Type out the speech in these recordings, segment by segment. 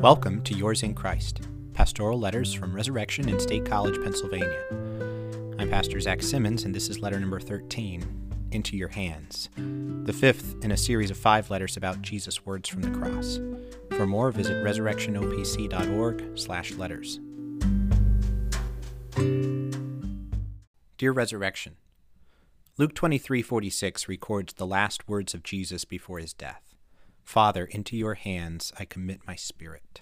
Welcome to Yours in Christ, pastoral letters from Resurrection in State College, Pennsylvania. I'm Pastor Zach Simmons, and this is letter number 13 Into Your Hands, the fifth in a series of five letters about Jesus' words from the cross. For more, visit resurrectionopc.org/slash letters. Dear Resurrection, Luke 23:46 records the last words of Jesus before his death. Father, into your hands I commit my spirit.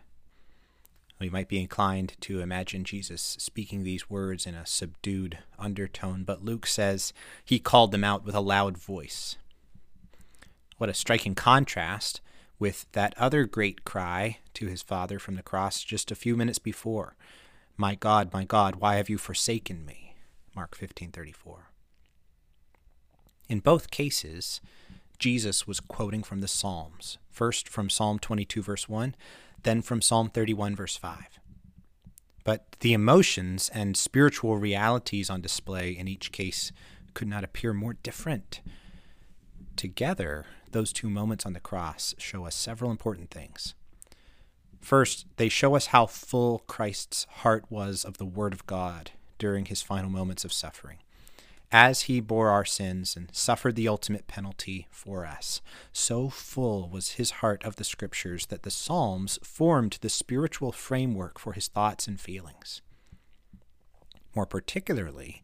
We might be inclined to imagine Jesus speaking these words in a subdued undertone, but Luke says he called them out with a loud voice. What a striking contrast with that other great cry to his Father from the cross just a few minutes before My God, my God, why have you forsaken me? Mark 15:34. In both cases, Jesus was quoting from the Psalms, first from Psalm 22, verse 1, then from Psalm 31, verse 5. But the emotions and spiritual realities on display in each case could not appear more different. Together, those two moments on the cross show us several important things. First, they show us how full Christ's heart was of the Word of God during his final moments of suffering as he bore our sins and suffered the ultimate penalty for us. So full was his heart of the Scriptures that the Psalms formed the spiritual framework for his thoughts and feelings. More particularly,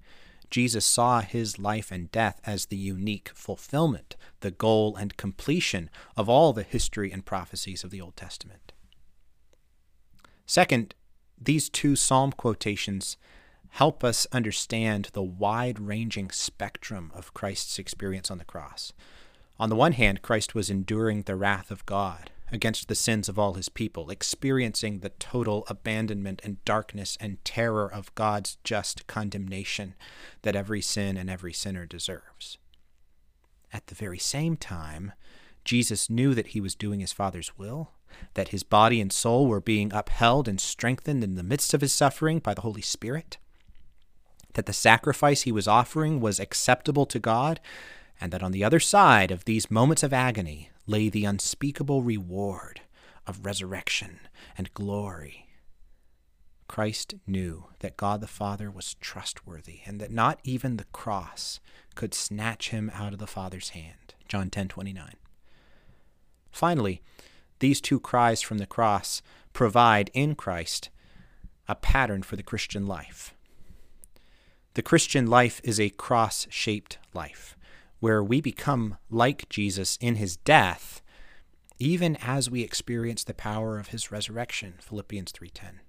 Jesus saw his life and death as the unique fulfillment, the goal and completion of all the history and prophecies of the Old Testament. Second, these two psalm quotations help us understand the wide ranging spectrum of Christ's experience on the cross. On the one hand, Christ was enduring the wrath of God against the sins of all his people, experiencing the total abandonment and darkness and terror of God's just condemnation that every sin and every sinner deserves. At the very same time, Jesus knew that he was doing his Father's will, that his body and soul were being upheld and strengthened in the midst of his suffering by the Holy Spirit, that the sacrifice he was offering was acceptable to God, and that on the other side of these moments of agony lay the unspeakable reward of resurrection and glory. Christ knew that God the Father was trustworthy and that not even the cross could snatch him out of the Father's hand. John 10:29. Finally, these two cries from the cross provide in Christ a pattern for the Christian life. The Christian life is a cross shaped life, where we become like Jesus in his death, even as we experience the power of his resurrection. Philippians 3:10.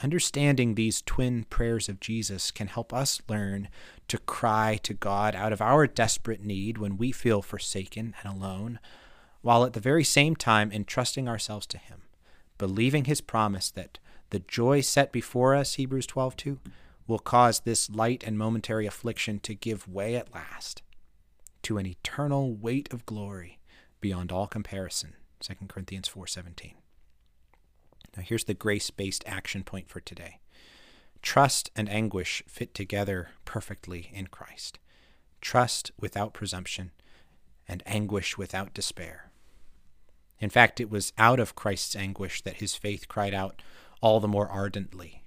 Understanding these twin prayers of Jesus can help us learn to cry to God out of our desperate need when we feel forsaken and alone, while at the very same time entrusting ourselves to him, believing his promise that the joy set before us, Hebrews 12:2, will cause this light and momentary affliction to give way at last to an eternal weight of glory beyond all comparison. 2 corinthians 4.17 now here's the grace-based action point for today. Trust and anguish fit together perfectly in christ. Trust without presumption and anguish without despair. In fact it was out of christ's anguish that his faith cried out all the more ardently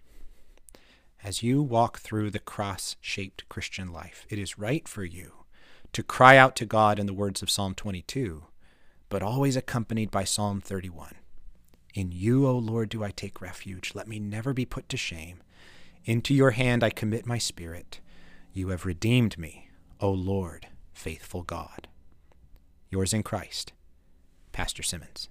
as you walk through the cross shaped Christian life, it is right for you to cry out to God in the words of Psalm 22, but always accompanied by Psalm 31. In you, O Lord, do I take refuge. Let me never be put to shame. Into your hand I commit my spirit. You have redeemed me, O Lord, faithful God. Yours in Christ, Pastor Simmons.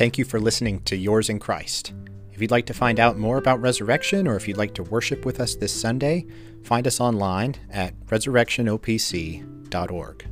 Thank you for listening to Yours in Christ. If you'd like to find out more about resurrection or if you'd like to worship with us this Sunday, find us online at resurrectionopc.org.